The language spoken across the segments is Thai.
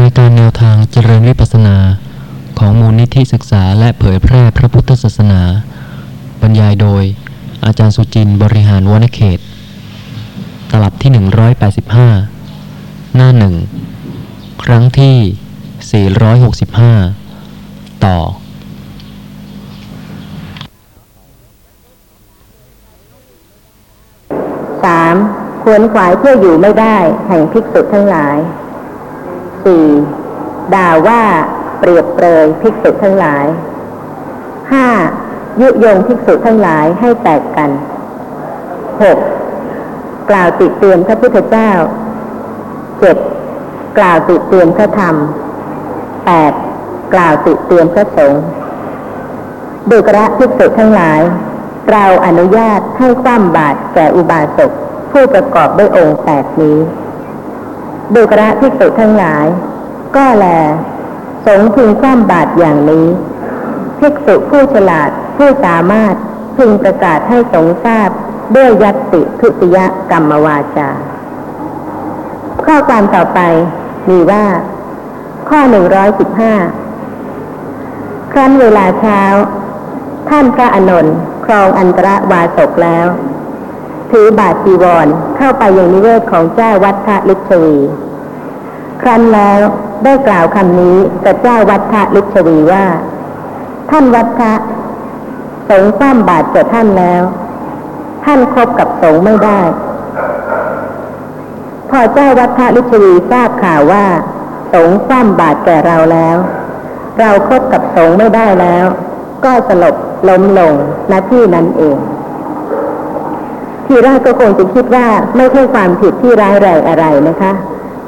รายการแนวทางเจริญวิปัสนา ของมูลนิธิศึกษาและเผยแพร่พระพุทธศาสนา บรรยายโดย อาจารย์สุจินต์บริหารวณเขต ตลับที่ 185 หน้าหนึ่งครั้งที่ 465 ต่อสามควรขวายเพื่ออยู่ไม่ได้ แห่งภิกษุทั้งหลาย สี่ด่าว่าเปรียบเปรยภิกษุทั้งหลายห้ายุยงภิกษุทั้งหลายให้แตกกันหกกล่าวติเตียนพระพุทธเจ้าเจ็ดกล่าวติเตียนพระธรรมแปดกล่าวติเตียนพระสงฆ์ดุกระภิกษุทั้งหลาย เราอนุญาตให้คว่ำบาตรแก่อุบาสกผู้ประกอบด้วยองค์แปดนี้ ดุกระภิกษุทั้งหลาย ก็แล สงพึงคว่ำบาตรอย่างนี้ ภิกษุผู้ฉลาดผู้สามารถพึงประกาศให้สงทราบด้วยยัตติทุติยกรรมวาจา ข้อความต่อไปมีว่า ข้อหนึ่งร้อยสิบห้าครั้นเวลาเช้า ท่านพระอนนท์ครองอันตรวาสกแล้ว ถือบาทจีวรเข้าไปยังนิเวศของเจ้าวัดทะลิชวี ครั้นแล้วได้กล่าวคำนี้กับเจ้าวัดทะลิชวีว่า ท่านวัดทะสงฆ์คว่ำบาตรแก่ท่านแล้ว ท่านคบกับสงฆ์ไม่ได้ พอเจ้าวัดทะลิชวีทราบข่าวว่า สงฆ์คว่ำบาตรแก่เราแล้ว เราคบกับสงฆ์ไม่ได้แล้ว ก็สลบล้มลงณที่นั้นเอง ทีแรกก็คงจะคิดว่าไม่ใช่ความผิดที่ร้ายแรงอะไรนะคะ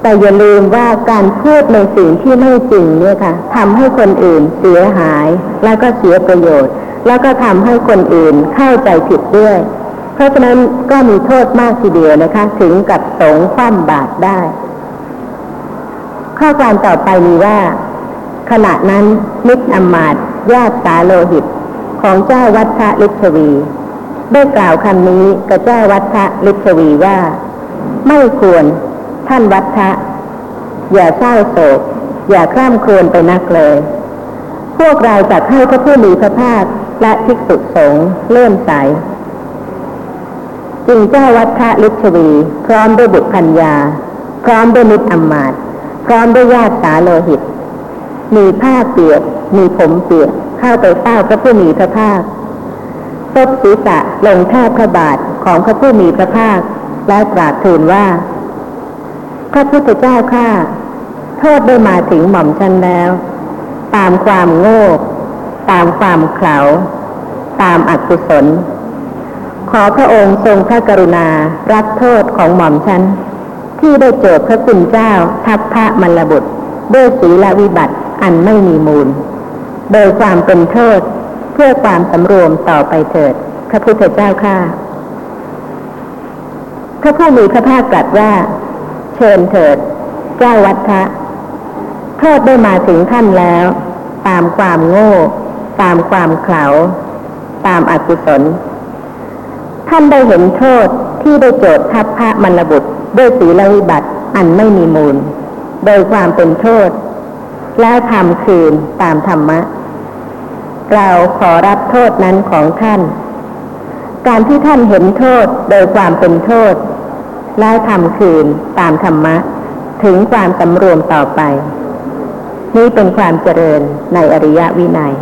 แต่อย่าลืมว่าการพูดในสิ่งที่ไม่จริงเนี่ยค่ะทำให้คนอื่นเสียหาย แล้วก็เสียประโยชน์ แล้วก็ทำให้คนอื่นเข้าใจผิดด้วย เพราะฉะนั้นก็มีโทษมากทีเดียวนะคะ ถึงกับสงคว่ำบาตรได้ ข้อความต่อไปมีว่า ขณะนั้นมิตรอมาตญาติสาโลหิต ของเจ้าวัดพระลิชวี ได้กล่าวคำนี้กับเจ้าวัดพระลิชวีว่า ไม่ควรท่านวัดพระอย่าเศร้าโศก อย่าคร่ำครวญไปนักเลย พวกเราจัดให้พระผู้มีพระภาคและภิกษุสงฆ์เลื่อมใสจึงเจ้าวัดพระลิชวี พร้อมด้วยบุตรพัญญา พร้อมด้วยมิตรอมมาตพร้อมด้วยญาติสาโลหิต มีผ้าเปียก มีผมเปียก เข้าไปเฝ้าพระผู้มีพระภาค ซบศีรษะลงแทบพระบาทของพระผู้มีพระภาค และกราบทูลว่า พระพุทธเจ้าข้าโทษได้มาถึงหม่อมฉันแล้ว ตามความโง่ตามความเขลาตามอกุศล ขอพระองค์ทรงพระกรุณารับโทษของหม่อมฉันที่ได้เจอพระคุณเจ้าทัพพระมลบุตรด้วยศีลวิบัติอันไม่มีมูล โดยความเป็นโทษ เพื่อความสำรวมต่อไปเถิด พระพุทธเจ้าข้าพระผู้มีพระภาคตรัสว่า เชิญเถิด เจ้าวัดทะโทษได้มาถึงท่านแล้ว ตามความโง่ ตามความเขลาตามอกุศล ท่านได้เห็นโทษที่ได้โจทย์ทัพพระมรบุตร ด้วยศีลวิบัติอันไม่มีมูล โดยความเป็นโทษ แล้วทำคืนตามธรรมะ เราขอรับโทษนั้นของท่าน การที่ท่านเห็นโทษโดยความเป็นโทษแล้วทำคืนตามธรรมะ ถึงความสำรวมต่อไป นี่เป็นความเจริญในอริยวินัย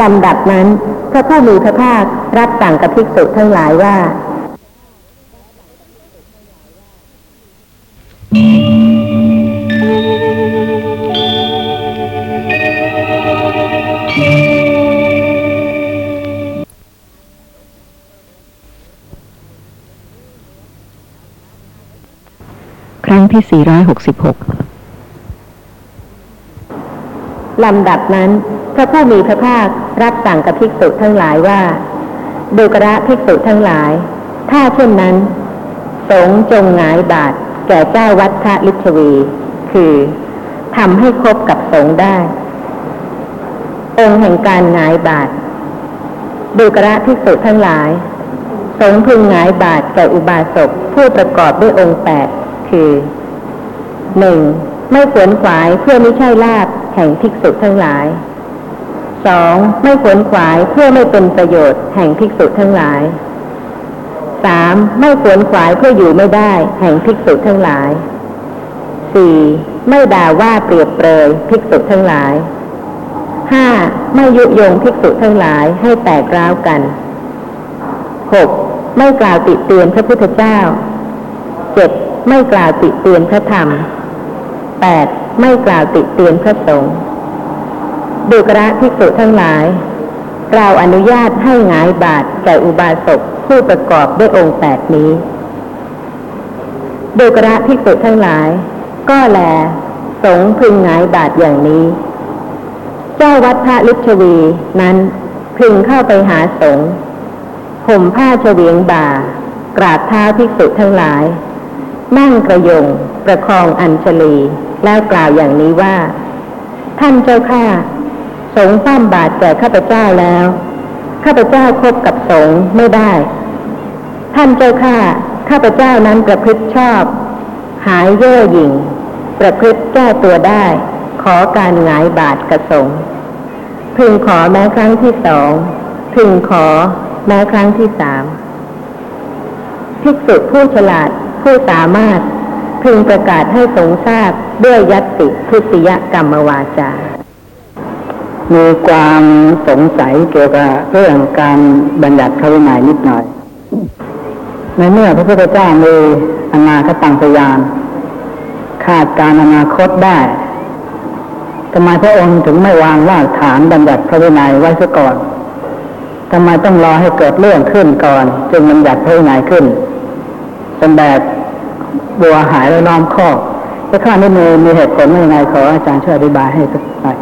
ลำดับนั้น พระผู้มีพระภาครับสั่งกับภิกษุทั้งหลายว่า ที่ 466 ลำดับนั้น พระผู้มีพระภาครับสั่งกับภิกษุทั้งหลายว่า ดูกระภิกษุทั้งหลาย ถ้าเช่นนั้น สงจงหงายบาท แก่เจ้าวัดพระลิชวี คือทำให้คบกับสงได้ องค์แห่งการหงายบาท ดูกระภิกษุทั้งหลายสงพึงหงายบาทแก่อุบาสกผู้ประกอบด้วยองค์แปดคือ หนึ่งไม่ขวนขวายเพื่อไม่ใช่ลาบแห่งภิกษุทั้งหลายสองไม่ขวนขวายเพื่อไม่เป็นประโยชน์แห่งภิกษุทั้งหลายสามไม่ขวนขวายเพื่ออยู่ไม่ได้แห่งภิกษุทั้งหลายสี่ไม่ด่าว่าเปรียบเปรยภิกษุทั้งหลายห้าไม่ยุยงภิกษุทั้งหลายให้แตกร้าวกันหกไม่กล่าวติเตียนพระพุทธเจ้าเจ็ดไม่กล่าวติเตียนพระธรรม แปดไม่กล่าวติเตียนพระสงฆ์ดุกระภิกษุทั้งหลาย เราอนุญาตให้หงายบาทแก่อุบาสกผู้ประกอบด้วยองค์แปดนี้ดุกระภิกษุทั้งหลาย ก็แล สงพึงหงายบาทอย่างนี้ เจ้าวัดพระลิชวีนั้นพึงเข้าไปหาสงห่มผ้าเฉวียงบ่า กราบเท้าภิกษุทั้งหลาย นั่งกระยง ประคองอัญชลี แล้วกล่าวอย่างนี้ว่า ท่านเจ้าข้าสงฆ์ปั้มบาทแก่ข้าพเจ้าแล้ว ข้าพเจ้าคบกับสงฆ์ไม่ได้ ท่านเจ้าข้าข้าพเจ้านั้นประพฤติชอบ หายเย่อหยิ่ง ประพฤติแก้ตัวได้ ขอการหงายบาทกระสงพึงขอแม้ครั้งที่สองพึงขอแม้ครั้งที่สามภิกษุผู้ฉลาดผู้สามารถ พึงประกาศให้สงทราบด้วยยัตติทุติยกรรมวาจา มีความสงสัยเกี่ยวกับเรื่องการบัญญัติพระวินัยนิดหน่อย ในเมื่อพระพุทธเจ้ามีอนาคตังพยานคาดการอนาคตได้ทำไมพระองค์ถึงไม่วางรากฐานบัญญัติพระวินัยไว้ซะก่อนทำไมต้องรอให้เกิดเรื่องขึ้นก่อน จึงบัญญัติพระวินัยขึ้นเป็นแบบ บัวหายแล้วน้อมข้อถ้าข้านี้มีมีเหตุผลว่ายังไงขออาจารย์ช่วยอธิบายให้สักหน่อย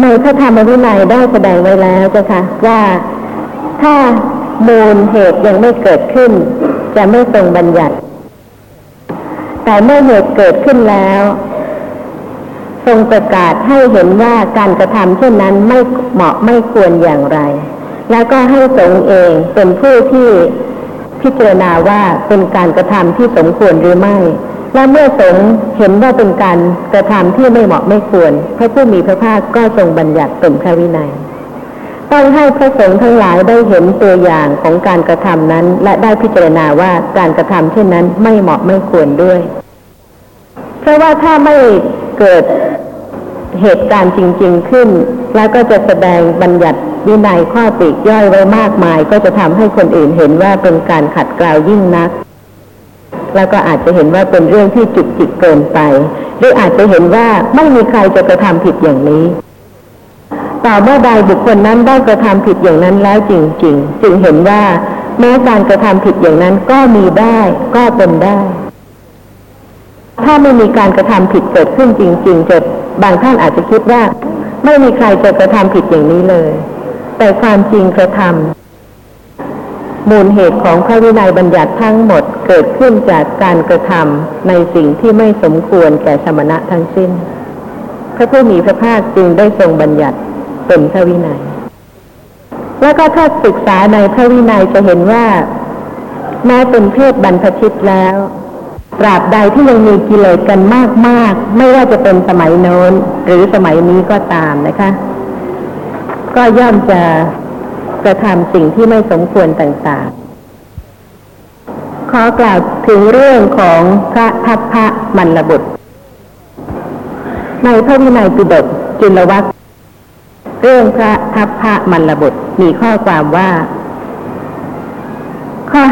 ในพระธรรมวินัยได้แสดงไว้แล้วเจ้าค่ะว่าถ้ามูลเหตุยังไม่เกิดขึ้น จะไม่ทรงบัญญัติ แต่เมื่อเหตุเกิดขึ้นแล้ว ทรงประกาศให้เห็นว่าการกระทำเช่นนั้นไม่เหมาะไม่ควรอย่างไร แล้วก็ให้สงเองเป็นผู้ที่ พิจารณาว่าเป็นการกระทำที่สมควรหรือไม่ และเมื่อสงเห็นว่าเป็นการกระทำที่ไม่เหมาะไม่ควร พระผู้มีพระภาคก็ทรงบัญญัติเป็นพระวินัย ต้องให้พระสงฆ์ทั้งหลายได้เห็นตัวอย่างของการกระทำนั้น และได้พิจารณาว่าการกระทำเช่นนั้นไม่เหมาะไม่ควรด้วย เพราะว่าถ้าไม่เกิดเหตุการณ์จริง ๆขึ้น แล้วก็จะแสดงบัญญัติ วินัยข้อปีกย่อยไว้มากมาย ก็จะทำให้คนอื่นเห็นว่าเป็นการขัดเกล่ายิ่งนัก แล้วก็อาจจะเห็นว่าเป็นเรื่องที่จุกจิกเกินไป หรืออาจจะเห็นว่าไม่มีใครจะกระทำผิดอย่างนี้ต่อเมื่อใดบุคคลนั้นได้กระทำผิดอย่างนั้นแล้วจริง ๆ จึงเห็นว่า แม้การกระทำผิดอย่างนั้นก็มีได้ก็เป็นได้ ถ้าไม่มีการกระทำผิดเกิดขึ้นจริง ๆ จะบางท่านอาจจะคิดว่า ไม่มีใครจะกระทำผิดอย่างนี้เลย แต่ความจริงกระทำมูลเหตุของพระวินัยบัญญัติทั้งหมดเกิดขึ้นจากการกระทำในสิ่งที่ไม่สมควรแก่สมณะทั้งสิ้น พระผู้มีพระภาคจึงได้ทรงบัญญัติเป็นพระวินัย แล้วก็ถ้าศึกษาในพระวินัยจะเห็นว่า แม้เป็นเพศบรรพชิตแล้วตราบใดที่ยังมีกิเลสกันมากๆ ไม่ว่าจะเป็นสมัยโน้นหรือสมัยนี้ก็ตามนะคะ ก็ย่อมจะกระทำสิ่งที่ไม่สมควรต่างๆ ขอกล่าวถึงเรื่องของพระทัพพระมันระบุตร ในพระวินัยปิฎกจุลวัคเรื่องพระทัพพระมันระบุตรมีข้อความว่า ข้อ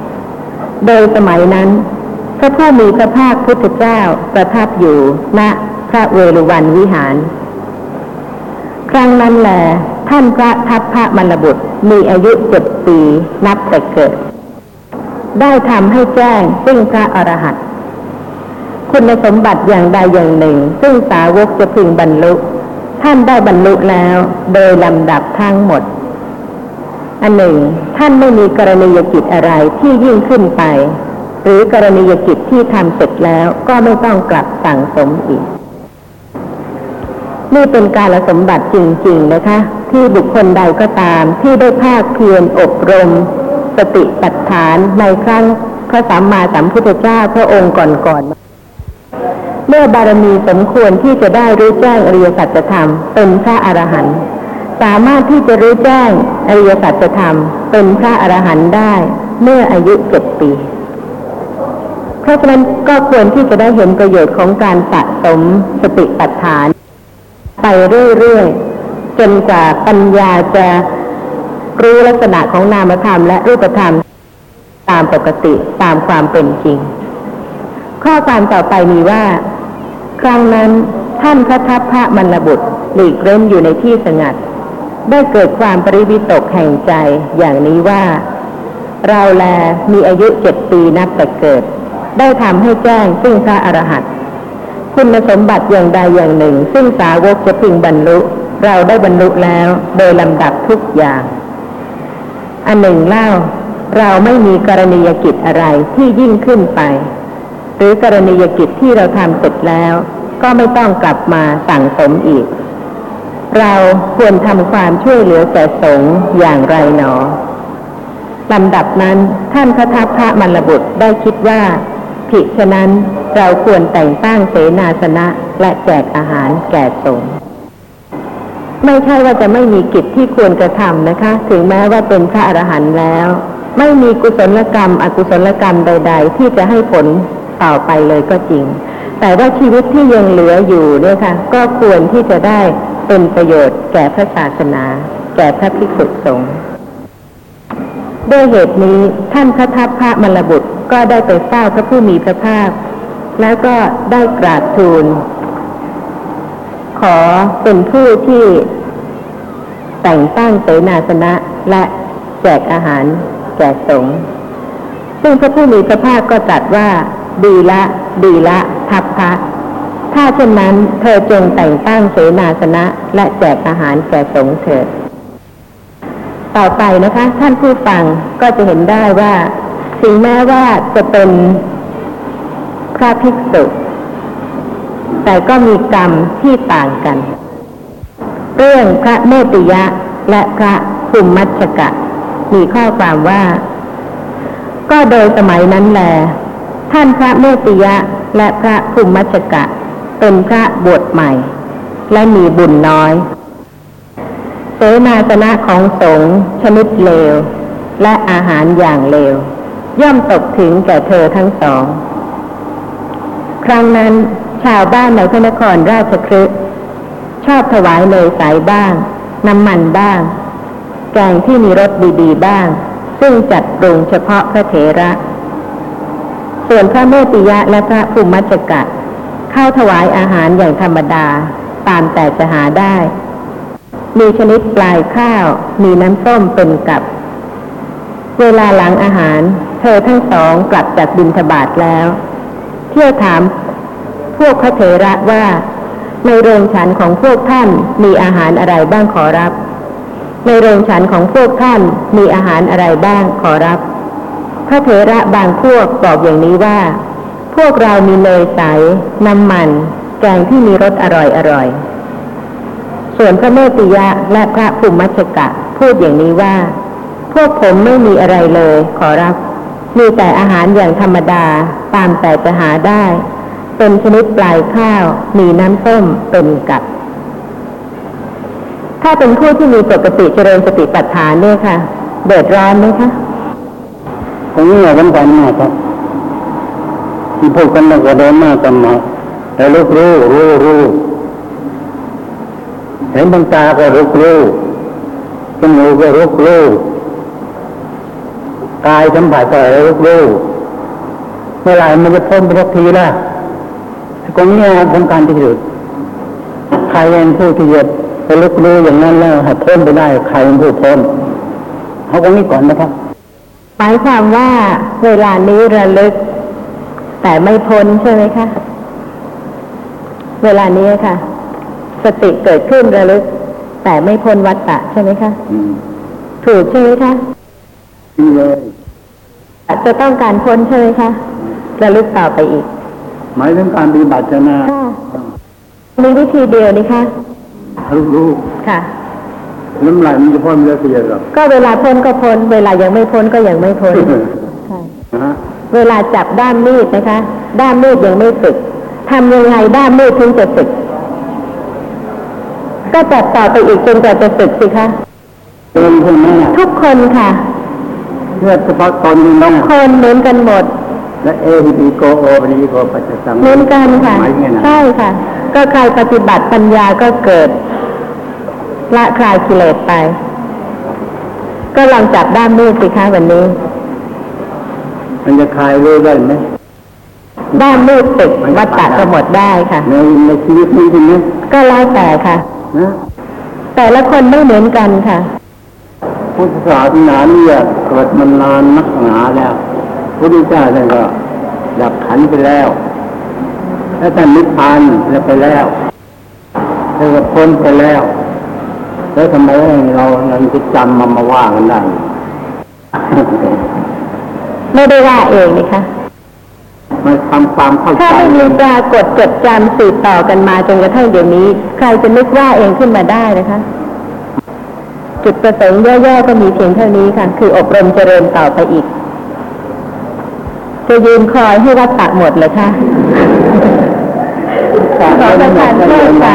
589 โดยสมัยนั้นพระผู้มีพระภาคพุทธเจ้าประทับอยู่ณพระเวรุวันวิหาร ครั้งนั้นแหลท่านพระทัพพระมรบุตรมีอายุเจ็ดปีนับแต่เกิด ได้ทำให้แจ้งซึ่งพระอรหันต์คุณสมบัติอย่างใดอย่างหนึ่ง ซึ่งสาวกจะพึงบรรลุ ท่านได้บรรลุแล้วโดยลำดับทั้งหมด อันหนึ่ง ท่านไม่มีกรณียกิจอะไรที่ยิ่งขึ้นไป หรือกรณียกิจที่ทำเสร็จแล้วก็ไม่ต้องกลับสั่งสมอีก นี่เป็นการสมบัติจริง ๆ นะคะ ที่บุคคลใดก็ตาม ที่ได้ภาคเพียรอบรม สติปัฏฐานในครั้งพระสัมมาสัมพุทธเจ้าพระองค์ก่อนๆเมื่อบารมีสมควรที่จะได้รู้แจ้งอริยสัจธรรมเป็นพระอรหันต์สามารถที่จะรู้แจ้งอริยสัจธรรมเป็นพระอรหันต์ได้เมื่ออายุเจ็ดปีเพราะฉะนั้นก็ควรที่จะได้เห็นประโยชน์ของการสะสมสติปัฏฐาน ไปเรื่อยๆจนกว่าปัญญาจะรู้ลักษณะของนามธรรมและรูปธรรม ตามปกติตามความเป็นจริง ข้อความต่อไปมีว่า ครั้งนั้นท่านพระทัพพระมรบุตรหลีกเล่นอยู่ในที่สงัด ได้เกิดความปริวิตกแห่งใจอย่างนี้ว่า เราแลมีอายุเจ็ดปีนับแต่เกิด ได้ทำให้แจ้งซึ่งพระอรหันต์ คุณสมบัติอย่างใดอย่างหนึ่ง ซึ่งสาวกจะพึงบรรลุ เราได้บรรลุแล้วโดยลำดับทุกอย่าง อันหนึ่งเล่า เราไม่มีกรณียกิจอะไรที่ยิ่งขึ้นไป หรือกรณียกิจที่เราทำเสร็จแล้ว ก็ไม่ต้องกลับมาสั่งสมอีก เราควรทำความช่วยเหลือแก่สงฆ์อย่างไรหนอลำดับนั้นท่านพระทัพพระมรบุตรได้คิดว่าผิดฉะนั้น เราควรแต่งตั้งเสนาสนะและแจกอาหารแก่สงฆ์ไม่ใช่ว่าจะไม่มีกิจที่ควรกระทำนะคะ ถึงแม้ว่าเป็นพระอรหันต์แล้ว ไม่มีกุศลกรรม อกุศลกรรมใด ๆ ที่จะให้ผลต่อไปเลยก็จริง แต่ว่าชีวิตที่ยังเหลืออยู่เนี่ยค่ะ ก็ควรที่จะได้เป็นประโยชน์แก่พระศาสนา แก่พระภิกษุสงฆ์ด้วยเหตุนี้ท่านพระทัพพระมรบุตรก็ได้ไปเฝ้าพระผู้มีพระภาค แล้วก็ได้กราบทูล ขอเป็นผู้ที่แต่งตั้งเสนาสนะและแจกอาหารแก่สงฆ์ซึ่งพระผู้มีพระภาคก็ตรัสว่า ดีละ ดีละทัพพระถ้าเช่นนั้นเธอจงแต่งตั้งเสนาสนะและแจกอาหารแก่สงฆ์เถิด ต่อไปนะคะ ท่านผู้ฟังก็จะเห็นได้ว่า ถึงแม้ว่าจะเป็น พระภิกษุ แต่ก็มีกรรมที่ต่างกัน เรื่องพระเมติยะและพระภูมิมัชกะ มีข้อความว่า ก็โดยสมัยนั้นแล ท่านพระเมติยะและพระภูมิมัชกะ เป็นพระบวชใหม่ และมีบุญน้อยเสนาสนะของสงฆ์ชนิดเลว และอาหารอย่างเลว ย่อมตกถึงแก่เธอทั้งสอง ครั้งนั้น ชาวบ้านในพระนครราชคฤห์ชอบถวายเนยใสบ้าง น้ำมันบ้าง แกงที่มีรสดีๆบ้าง ซึ่งจัดปรุงเฉพาะพระเถระ ส่วนพระเมติยะและพระภูมิมัจกะ เข้าถวายอาหารอย่างธรรมดา ตามแต่จะหาได้ มีชนิดปลายข้าว มีน้ำส้มเป็นกับ เวลาหลังอาหาร เธอทั้งสองกลับจากบินทบาทแล้ว เที่ยวถาม พวกพระเถระว่า ในโรงฉันของพวกท่านมีอาหารอะไรบ้างขอรับ ในโรงฉันของพวกท่านมีอาหารอะไรบ้างขอรับ พระเถระบางพวกบอกอย่างนี้ว่า พวกเรามีเนยใสน้ำมัน แกงที่มีรสอร่อยอร่อยส่วนพระเมติยะและพระภูมิมัชกะ พูดอย่างนี้ว่า พวกผมไม่มีอะไรเลยขอรับ มีแต่อาหารอย่างธรรมดาตามแต่จะหาได้ เป็นชนิดปลายข้าว มีน้ำส้มเป็นกับ ถ้าเป็นผู้ที่มีปกติเจริญสติปัฏฐานเนี่ยค่ะ เดือดร้อนไหมคะตรงนี้สำคัญมากครับที่พูดกันมาก็เดินหน้ากันมาแต่ลูกรู้รู้รู้เห็นบางตาก็รู้รู้จมูกก็รู้รู้ กายสัมผัสก็รู้รู้เมื่อไหร่มันจะพ้นไปสักทีล่ะตรงนี้สำคัญที่สุดใครเป็นผู้ที่จะไปรู้รู้อย่างนั้นแล้วให้พ้นไปได้ใครเป็นผู้พ้นเขาตรงนี้ก่อนนะครับหมายความว่าเวลานี้ระลึก แต่ไม่พ้นใช่ไหมคะเวลานี้ค่ะ สติเกิดขึ้นระลึก แต่ไม่พ้นวัฏฏะใช่ไหมคะอืมถูกใช่ไหมคะนี่เลย จะต้องการพ้นใช่ไหมคะระลึกต่อไปอีก หมายถึงการปฏิบัติชนะค่ะมีวิธีเดียวนี่คะรู้รู้ค่ะน้ำลายมันจะพ่นไม่ได้เสียหรอกก็เวลาพ้นก็พ้น เวลายังไม่พ้นก็ยังไม่พ้นค่ะนะฮะเวลาจับด้ามมีดนะคะ ด้ามมีดยังไม่สึกทำยังไงด้ามมีดถึงจะสึก ก็จับต่อไปอีกจนกว่าจะสึกสิคะเดินใช่ไหมอะทุกคนค่ะ เลือดเฉพาะตนนี่ทุนะกคนเหมือนกันหมด และเอฮิปีโกโอปนิโกปัจจสัมเหมือนกันค่ะหมายไงนะใช่ค่ะ ก็ใครปฏิบัติปัญญาก็เกิดละคลายกิเลสไป ก็ลองจับด้ามมีดสิคะวันนี้ มันจะคลายรู้ได้ไหมด้ามมีดตึกวัดตะก็หมดได้ค่ะ ในในชีวิตนี้ใช่ไหมก็แล้วแต่ค่ะนะแต่ละคนไม่เหมือนกันค่ะ พุทธศาสนาเนี่ยเกิดมานานนักหนาแล้วพระพุทธเจ้าท่านก็ดับขันธ์ไปแล้ว แล้วท่านนิพพานแล้วไปแล้วท่านก็พ้นไปแล้ว แล้วทำไมเรายังจะจำมามาว่ากันได้ไม่ได้ว่าเองนะคะมันทำความเข้าถ้าใจไม่มีปรากฏจดจำสืบต่อกันมาจนกระทั่งเดี๋ยวนี้ ใครจะนึกว่าเองขึ้นมาได้นะคะ จุดประสงค์ย่อๆก็มีเพียงเท่านี้ค่ะ คืออบรมเจริญต่อไปอีก จะยืนคอยให้วัดตะหมดเลยค่ะขอประทานโทษค่ะ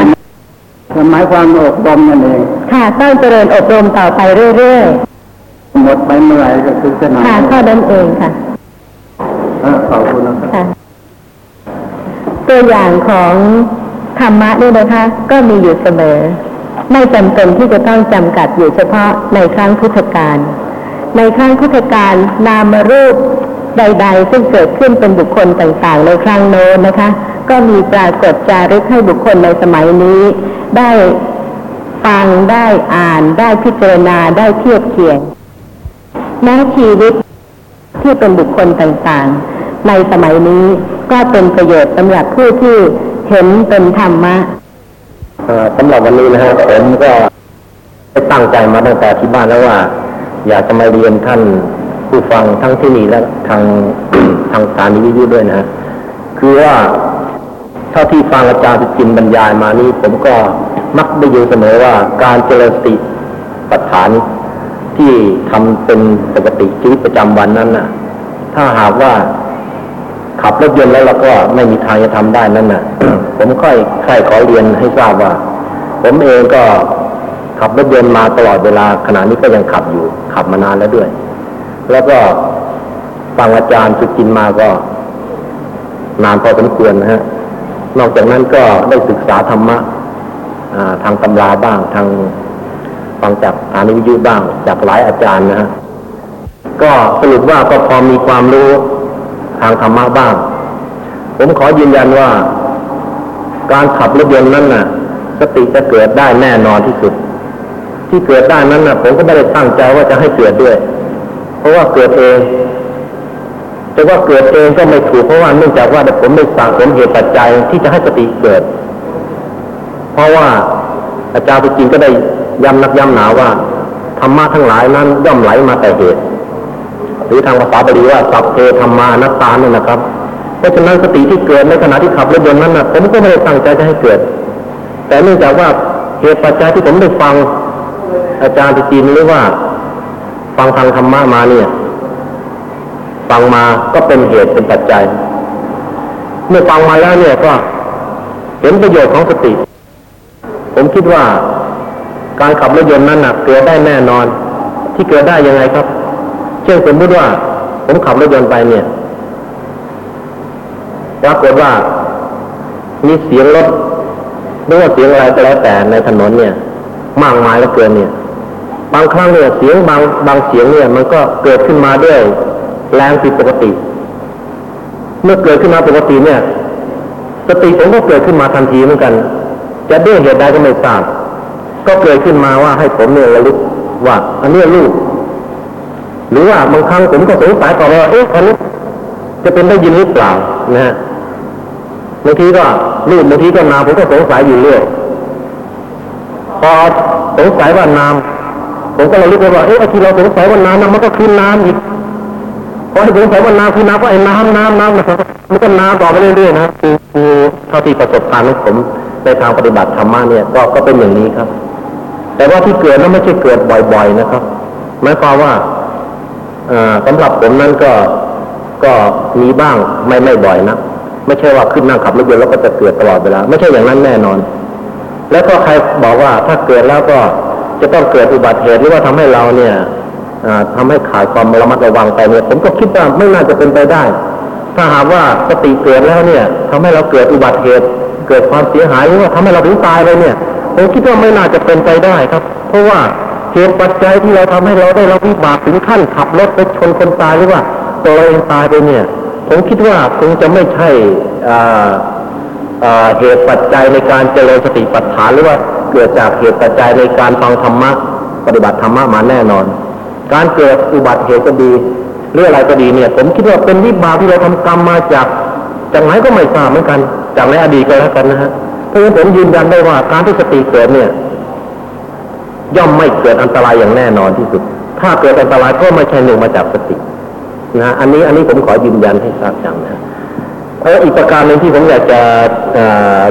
หมายความอบรมนั่นเอง ค่ะต้องเจริญอบรมต่อไปเรื่อยหมดไปเมื่อไหร่ก็คือสนามๆค่ะเท่านั้นเองค่ะเออขอบคุณนะครับค่ะตัวอย่างของธรรมะนี่นะคะ ก็มีอยู่เสมอ ไม่จำเป็นที่จะต้องจำกัดอยู่เฉพาะในครั้งพุทธกาลในครั้งพุทธกาลนามรูปใด ๆ ซึ่งเกิดขึ้นเป็นบุคคลต่างๆ ในครั้งโน้นนะคะ ก็มีปรากฏจารึกให้บุคคลในสมัยนี้ ได้ฟังได้อ่าน ได้พิจารณาได้เทียบเคียงแม้ชีวิตที่เป็นบุคคลต่างๆ ในสมัยนี้ก็เป็นประโยชน์สำหรับผู้ที่เห็นเป็นธรรมะ สำหรับวันนี้นะฮะผมก็ได้ตั้งใจมาตั้งแต่ที่บ้านแล้วว่า อยากจะมาเรียนท่านผู้ฟังทั้งที่นี่และทางทางสถานีวิทยุด้วยนะฮะคือว่าเท่าที่ฟังอาจารย์สุจินบรรยายมานี่ผมก็มักได้ยินเสมอว่าการเจริญสติปัฏฐานที่ทำเป็นปกติชีวิตประจำวันนั้นน่ะ ถ้าหากว่า ขับรถยนต์แล้วเราก็ไม่มีทางจะทำได้นั่นน่ะ ผมค่อยใครขอเรียนให้ทราบว่า ผมเองก็ขับรถยนต์มาตลอดเวลาขณะนี้ก็ยังขับอยู่ ขับมานานแล้วด้วย แล้วก็ฟังอาจารย์สุจินมาก็ นานพอสมควรนะฮะ นอกจากนั้นก็ได้ศึกษาธรรมะทางตำราบ้างทางฟังจากสถานิวิทยุบ้าง จากหลายอาจารย์นะฮะก็สรุปว่าก็พอมีความรู้ ทางธรรมะบ้าง ผมขอยืนยันว่า การขับรถยนต์นั้นน่ะ สติจะเกิดได้แน่นอนที่สุด ที่เกิดได้นั้นน่ะ ผมก็ไม่ได้ตั้งใจว่าจะให้เกิดด้วย เพราะว่าเกิดเองแต่ว่าเกิดเองก็ไม่ถูกเพราะว่าเนื่องจากว่าผมไม่สั่งสมเหตุปัจจัยที่จะให้สติเกิด เพราะว่าอาจารย์จริงก็ได้ย้ำนักย้ำหนาว่าธรรมะทั้งหลายนั้นย่อมไหลมาแต่เหตุ รือทางภาษาบาลีว่าสัพเพธรรมานัตตานี่ยนะครับเพราะฉะนั้นสติที่เกิดในขณะที่ขับรถยนต์นั้นนะผมก็ไม่ได้ตั้งใจจะให้เกิด แต่เนื่องจากว่าเหตุปัจจัยที่ผมได้ฟัง อาจารย์ที่จีนหรือว่า ฟังทางธรรมะมาเนี่ย ฟังมาก็เป็นเหตุเป็นปัจจัย เมื่อฟังมาแล้วเนี่ยก็เห็นประโยชน์ของสติ ผมคิดว่าการขับรถยนต์นั้นนะเกิดได้แน่นอน ที่เกิดได้ยังไงครับ เช่นสมมติว่า ผมขับรถยนต์ไปเนี่ยปรากฏว่า มีเสียงรถหรือว่าเสียงอะไรก็แล้วแต่ในถนนเนี่ยมากมายเหลือเกินเนี่ย บางครั้งเนี่ยเสียงบางบางเสียงเนี่ย มันก็เกิดขึ้นมาด้วยแรงผิดปกติ เมื่อเกิดขึ้นมาปกติเนี่ย สติผมก็เกิดขึ้นมาทันทีเหมือนกัน จะด้วยเหตุใดก็ไม่ทราบก็เกิดขึ้นมาว่าให้ผมเนี่ยระลึกว่าอันเนี้ยลูก หรือว่าบางครั้งผมก็สงสัยต่อว่าเอ๊ะอันนี้จะเป็นได้ยินหรือเปล่านะฮะบางทีก็รูปบางทีก็นามผมก็สงสัยอยู่เรื่อยพอสงสัยว่านามผมก็เลยรู้ว่าเอ๊ะที่เราสงสัยว่านามนั้นมันก็คือน้ำอีกพอที่สงสัยว่านามคือน้ำก็ไอ้น้ำน้ำน้ำนะครับมันก็น้ำต่อไปเรื่อยๆนะคือคือเท่าที่ประสบการณ์ของผมในทางปฏิบัติธรรมะเนี่ยก็ก็เป็นอย่างนี้ครับ แต่ว่าที่เกิดนั้นไม่ใช่เกิดบ่อย ๆนะครับหมายความว่า สำหรับผมนั้นก็ก็มีบ้างไม่ไม่บ่อยนะไม่ใช่ว่าขึ้นนั่งขับรถยนต์แล้วก็จะเกิดตลอดเวลา ไม่ใช่อย่างนั้นแน่นอน แล้วก็ใครบอกว่าถ้าเกิดแล้วก็จะต้องเกิดอุบัติเหตุหรือว่าทำให้เราเนี่ยอ่าทำให้ขาดความระมัดระวังไปเนี่ยผมก็คิดว่าไม่น่าจะเป็นไปได้ ถ้าหากว่าสติเกิดแล้วเนี่ยทำให้เราเกิดอุบัติเหตุ เกิดความเสียหายหรือว่าทำให้เราถึงตายเลยเนี่ยผมคิดว่าไม่น่าจะเป็นไปได้ครับ เพราะว่า เหตุปัจจัยที่เราทำให้เราได้รับวิบากถึงขั้นขับรถไปชนคนตายหรือว่าตัวเราเองตายไปเนี่ย ผมคิดว่าคงจะไม่ใช่เหตุปัจจัยในการเจริญสติปัฏฐานหรือว่าเกิดจากเหตุปัจจัยในการฟังธรรมะปฏิบัติธรรมะมาแน่นอน การเกิดอุบัติเหตุก็ดีหรืออะไรก็ดีเนี่ย ผมคิดว่าเป็นวิบากที่เราทำกรรมมาจากจากไหนก็ไม่ทราบเหมือนกัน จากในอดีตก็แล้วกันนะฮะเพราะฉะนั้นผมยืนยันได้ว่าการที่สติเกิดเนี่ย ย่อมไม่เกิดอันตรายอย่างแน่นอนที่สุด ถ้าเกิดอันตรายก็ไม่ใช่หนึ่งมาจากสตินะฮะอันนี้อันนี้ผมขอยืนยันให้ทราบอย่างนะเอออีกประการหนึ่งที่ผมอยากจะเ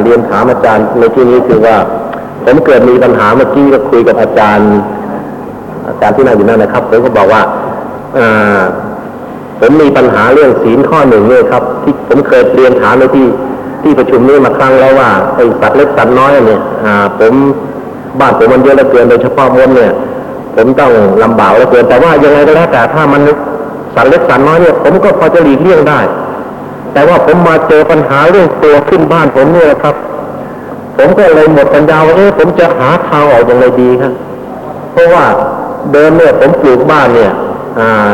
เรียนถามอาจารย์ในที่นี้คือว่า ผมเกิดมีปัญหาเมื่อกี้ก็คุยกับอาจารย์ อาจารย์ที่นั่งอยู่นั่นนะครับผมก็บอกว่าผมมีปัญหาเรื่องศีลข้อหนึ่งเนี่ยครับ ที่ผมเคยเรียนถามในที่ที่ประชุมนี้มาครั้งแล้วว่าไอ้สัตว์เล็กสัตว์น้อยเนี่ยผม บ้านผมมันเยอะเหลือเกินโดยเฉพาะมดเนี่ย ผมต้องลำบากเหลือเกินแต่ว่ายังไงก็แล้วแต่ถ้ามันสัตว์เล็กสัตว์น้อยเนี่ยผมก็พอจะหลีกเลี่ยงได้ แต่ว่าผมมาเจอปัญหาเรื่องตัวขึ้นบ้านผมเนี่ยนะครับ ผมก็เลยหมดปัญญาว่าเอ๊ะผมจะหาทางออกอย่างไรดีครับเพราะว่าเดิมเนี่ยผมปลูกบ้านเนี่ยอ่า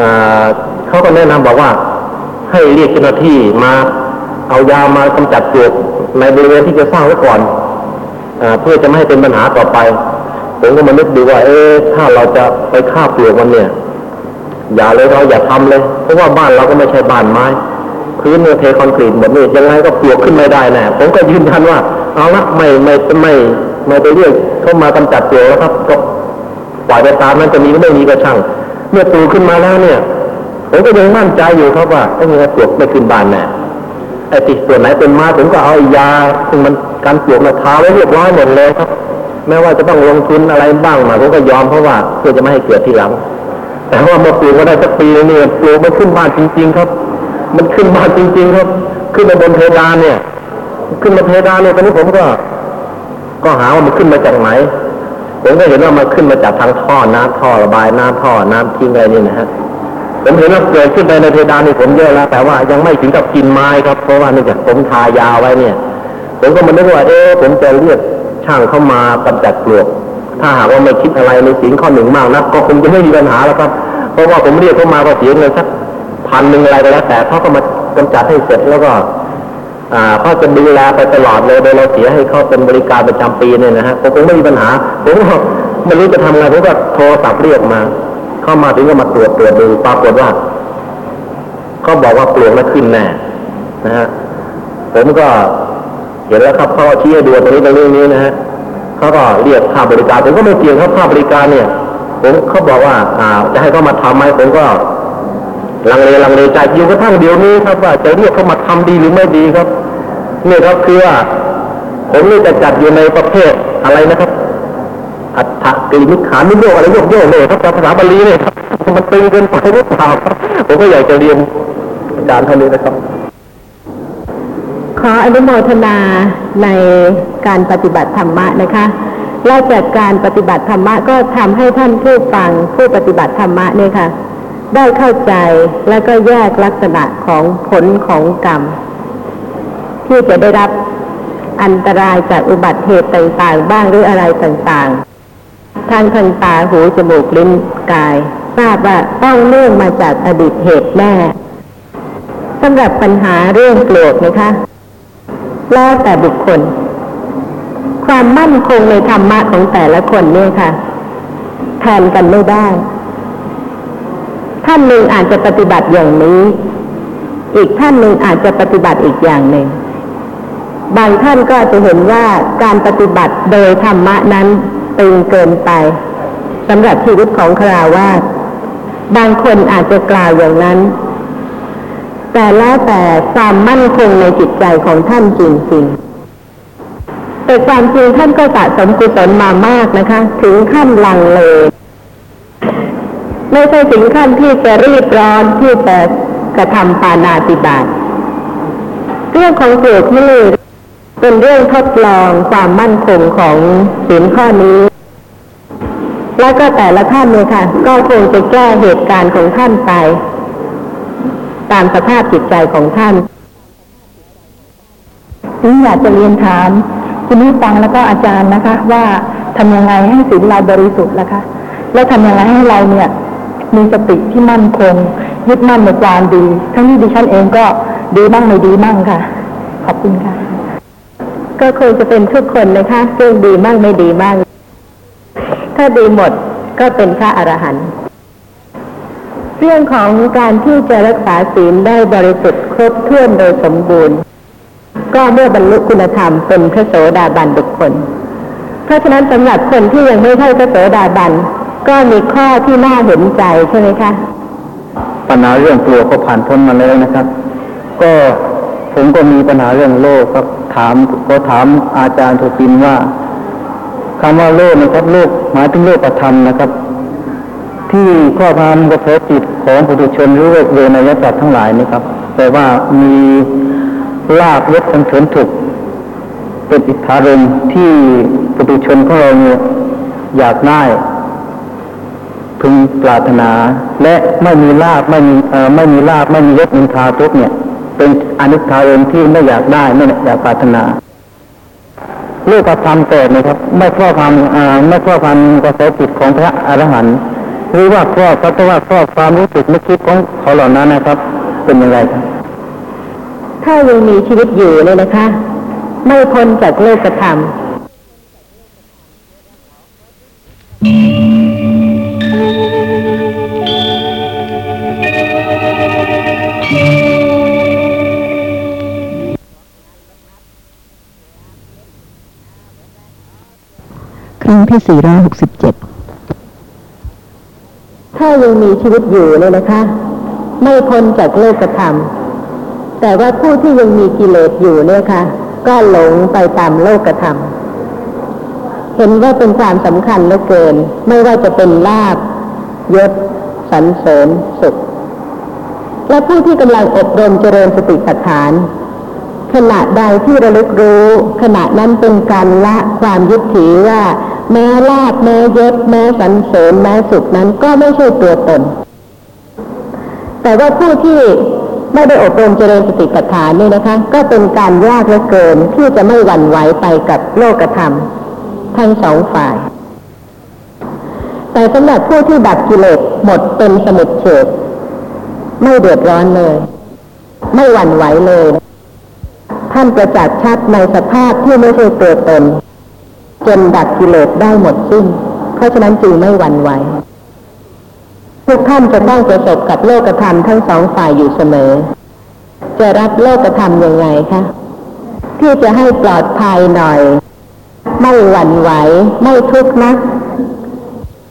อ่าเขาก็แนะนำบอกว่า ให้เรียกเจ้าหน้าที่มาเอายามากำจัดปลวกในบริเวณที่จะสร้างไว้ก่อน เพื่อจะไม่ให้เป็นปัญหาต่อไป ผมก็มานึกดูว่า เอ๊ะถ้าเราจะไปฆ่าปลวกมันเนี่ย อย่าเลยเราอย่าทำเลย เพราะว่าบ้านเราก็ไม่ใช่บ้านไม้ พื้นเนี่ยเทคอนกรีตหมดนี่ยังไงก็ปลวกขึ้นไม่ได้แน่ผมก็ยืนยันว่า เอาละไม่ไม่ไม่ไม่ไปเรียกเข้ามากำจัดปลวกแล้วครับก็ปล่อยไปตามนั้นจะมีก็ไม่มีก็ช่าง เมื่อปลูกขึ้นมาแล้วเนี่ยผมก็ยังมั่นใจอยู่ครับว่าไอ้เงี้ยปลวกไม่ขึ้นบ้านแน่ ไอ้ติดส่วนไหนเป็นไม้ผมก็เอายาซึ่งมันการปลวกมาทาไว้เรียบร้อยหมดเลยครับ แม้ว่าจะต้องลงทุนอะไรบ้างมาผมก็ยอมเพราะว่าเพื่อจะไม่ให้เกิดทีหลัง แต่ว่ามาปลูกมาได้สักปีเนี่ยปลูกมันขึ้นบ้านจริง ๆ ครับ มันขึ้นบ้านจริง ๆ ครับ ขึ้นมาบนเพดานเนี่ย ขึ้นมาเพดานเนี่ยตอนนี้ผมก็ ก็หาว่ามันขึ้นมาจากไหนผมก็เห็นว่ามันขึ้นมาจากทางท่อน้ำท่อระบายน้ำท่อน้ำทิ้งอะไรนี่นะฮะ ผมเห็นว่าเกิดขึ้นไปในเพดานนี่ผมเยอะแล้วแต่ว่ายังไม่ถึงกับกินไม้ครับ เพราะว่าเนื่องจากผมทายาไว้เนี่ย ผมก็มานึกว่าเอ๊ะผมจะเรียกช่างเข้ามากำจัดปลวก ถ้าหากว่าไม่คิดอะไรในสิ่งข้อหนึ่งมากนะก็คงจะไม่มีปัญหาแล้วครับ เพราะว่าผมเรียกเข้ามาก็เสียเงินสักพันหนึ่งอะไรก็แล้วแต่เขาก็มากำจัดให้เสร็จแล้วก็อ่าเขาจะดูแลไปตลอดเลยโดยเราเสียให้เขาเป็นบริการประจำปีเนี่ยนะฮะผมคงไม่มีปัญหาผมก็ไม่รู้จะทำอะไงผมก็โทรศัพท์เรียกมา เข้ามาถึงก็มาตรวจตรวจดูปรากฏว่าเขาบอกว่าปลวกไม่ขึ้นแน่นะฮะผมก็เห็นแล้วครับเขาชี้ให้ดูตรงนี้ตรงนี้นี้นะฮะเขาก็เรียกค่าบริการผมก็ไม่เกี่ยงครับค่าบริการเนี่ย ผมเขาบอกว่าอ่าจะให้เขามาทำไหมผมก็ลังเลลังเลใจอยู่กระทั่งเดี๋ยวนี้ครับว่าจะเรียกเขามาทำดีหรือไม่ดีครับเนี่ครับคือว่าผมนี่จะจัดอยู่ในประเภทอะไรนะครับ อัฏฐกรีมิขานิโยกอะไรโยกโยกเลยครับภาษาบาลีเนี่ยครับมันตึงเกินไปหรือเปล่าผมก็อยากจะเรียนอาจารย์ท่านนี้นะครับ ขออนุโมทนาในการปฏิบัติธรรมะนะคะและจากการปฏิบัติธรรมะก็ทำให้ท่านผู้ฟังผู้ปฏิบัติธรรมะเนี่ยค่ะ ได้เข้าใจและก็แยกลักษณะของผลของกรรม ที่จะได้รับอันตรายจากอุบัติเหตุต่างๆ บ้างหรืออะไรต่างๆ ทางทางตาหูจมูกลิ้นกาย ทราบว่าต้องเนื่องมาจากอดีตเหตุแน่สำหรับปัญหาเรื่องโกรธนะคะ แล้วแต่บุคคล ความมั่นคงในธรรมะของแต่ละคนเนี่ยค่ะ แทนกันไม่ได้ ท่านหนึ่งอาจจะปฏิบัติอย่างนี้ อีกท่านหนึ่งอาจจะปฏิบัติอีกอย่างหนึ่งบางท่านก็จะเห็นว่าการปฏิบัติโดยธรรมะนั้น ตึงเกินไปสำหรับชีวิตของคราวาสบางคนอาจจะกล่าวอย่างนั้น แต่แล้วแต่ความมั่นคงในจิตใจของท่านจริงๆแต่ความจริงท่านก็สะสมกุศลมามากนะคะ ถึงขั้นลังเลไม่ใช่ถึงขั้นที่จะรีบร้อนที่จะกระทำปานาติบาตเรื่องของเกิดนี่ เป็นเรื่องทดลองความมั่นคงของศีลข้อนี้ แล้วก็แต่ละท่านเนี่ยค่ะ ก็คงจะแก้เหตุการณ์ของท่านไป ตามสภาพจิตใจของท่านนี่อยากจะเรียนถามคุณผู้ฟังแล้วก็อาจารย์นะคะ ว่าทำยังไงให้ศีลเราบริสุทธิ์ล่ะคะ แล้วทำยังไงให้เราเนี่ย มีสติที่มั่นคงยึดมั่นในความดี ทั้งที่ดิฉันเองก็ดีบ้างไม่ดีบ้างค่ะ ขอบคุณค่ะ ก็คงจะเป็นทุกคนนะคะซึ่งดีมั่งไม่ดีมั่งถ้าดีหมดก็เป็นพระอรหันต์เรื่องของการที่จะรักษาศีลได้บริสุทธิ์ครบถ้วนโดยสมบูรณ์ ก็เมื่อบรรลุคุณธรรมเป็นพระโสดาบันบุคคล เพราะฉะนั้นสำหรับคนที่ยังไม่ใช่พระโสดาบันก็มีข้อที่น่าเห็นใจใช่ไหมคะปัญหาเรื่องกลัวก็ผ่านพ้นมาแล้วนะครับ ก็ผมก็มีปัญหาเรื่องโลกครับ ถามก็ถามอาจารย์โทปินว่าคำว่าโลกนะครับโลกหมายถึงโลกประธรรมนะครับ ที่ครอบงำกระแสจิตของปุถุชนหรือเวนยสัตว์ทั้งหลายนี่ครับแต่ว่ามีลาบยศสันเสริญถูกเป็นอิทธารมที่ปุถุชนของเราเนี่ยอยากได้พึงปรารถนา และไม่มีลาบไม่มีไม่มีลาบไม่มียศนินทาทุกเนี่ย เป็นอนิจจารมที่ไม่อยากได้ไม่อยากปรารถนาลูกกระทำเกิดนะครับ ไม่ครอบความอ่าไม่ครอบความกระแสจิตของพระอรหันต์หรือว่าครอบเพราะว่าครอบความรู้สึกนึกคิดของเขาเหล่านั้นนะครับ เป็นอย่างไรครับถ้ายังมีชีวิตอยู่เลยนะคะ ไม่พ้นจากโลกธรรม ที่ 467 ถ้ายังมีชีวิตอยู่เนี่ยนะคะ ไม่พ้นจากโลกธรรม แต่ว่าผู้ที่ยังมีกิเลสอยู่เนี่ยค่ะ ก็หลงไปตามโลกธรรม เห็นว่าเป็นความสำคัญเหลือเกิน ไม่ว่าจะเป็นลาบยศสรรเสริญสุข และผู้ที่กำลังอบรมเจริญสติปัฏฐานขณะใดที่ระลึกรู้ ขณะนั้นเป็นการละความยึดถือว่า แม้ลาบแม้ยศแม้สรรเสริญแม้สุขนั้นก็ไม่ใช่ตัวตน แต่ว่าผู้ที่ไม่ได้อบรมเจริญสติปัฏฐานนี่นะคะ ก็เป็นการยากเหลือเกินที่จะไม่หวั่นไหวไปกับโลกธรรม ทั้งสองฝ่าย แต่สำหรับผู้ที่ดับกิเลสหมดเป็นสมุทเฉดไม่เดือดร้อนเลย ไม่หวั่นไหวเลย ท่านประจักษ์ชัดในสภาพที่ไม่ใช่ตัวตน จนดับกิเลสได้หมดสิ้น เพราะฉะนั้นจึงไม่หวั่นไหวทุกท่านจะต้องประสบกับโลกธรรมทั้งสองฝ่ายอยู่เสมอ จะรับโลกธรรมยังไงคะที่จะให้ปลอดภัยหน่อย ไม่หวั่นไหว ไม่ทุกข์นัก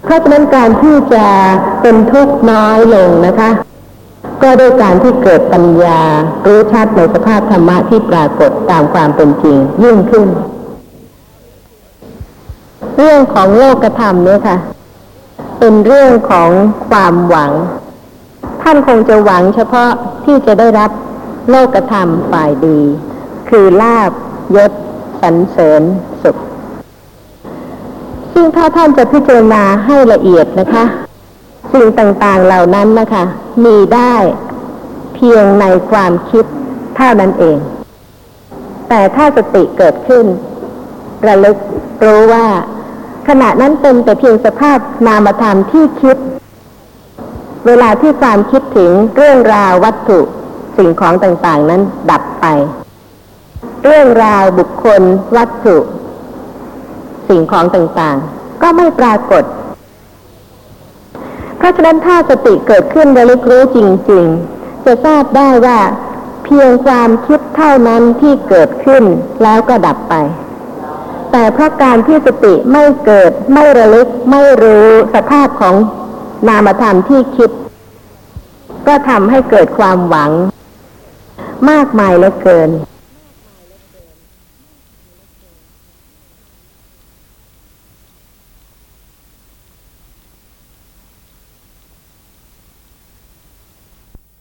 เพราะฉะนั้นการที่จะเป็นทุกข์น้อยลงนะคะ ก็ด้วยการที่เกิดปัญญารู้ชัดในสภาพธรรมะที่ปรากฏตามความเป็นจริงยิ่งขึ้น เรื่องของโลกธรรมเนี่ยค่ะ เป็นเรื่องของความหวัง ท่านคงจะหวังเฉพาะที่จะได้รับโลกธรรมฝ่ายดี คือลาบยศสรรเสริญสุข ซึ่งถ้าท่านจะพิจารณาให้ละเอียดนะคะ สิ่งต่างๆเหล่านั้นนะคะ มีได้เพียงในความคิดเท่านั้นเอง แต่ถ้าสติเกิดขึ้น ระลึกรู้ว่า ขณะนั้นเป็นแต่เพียงสภาพนามธรรมที่คิด เวลาที่ความคิดถึงเรื่องราววัตถุสิ่งของต่างๆ นั้นดับไป เรื่องราวบุคคลวัตถุ สิ่งของต่างๆ ก็ไม่ปรากฏ เพราะฉะนั้นถ้าสติเกิดขึ้นระลึกรู้จริง ๆ จะทราบได้ว่า เพียงความคิดเท่านั้นที่เกิดขึ้นแล้วก็ดับไป แต่เพราะการที่สติไม่เกิด ไม่ระลึก ไม่รู้สภาพของนามธรรมที่คิด ก็ทำให้เกิดความหวัง มากมายเหลือเกิน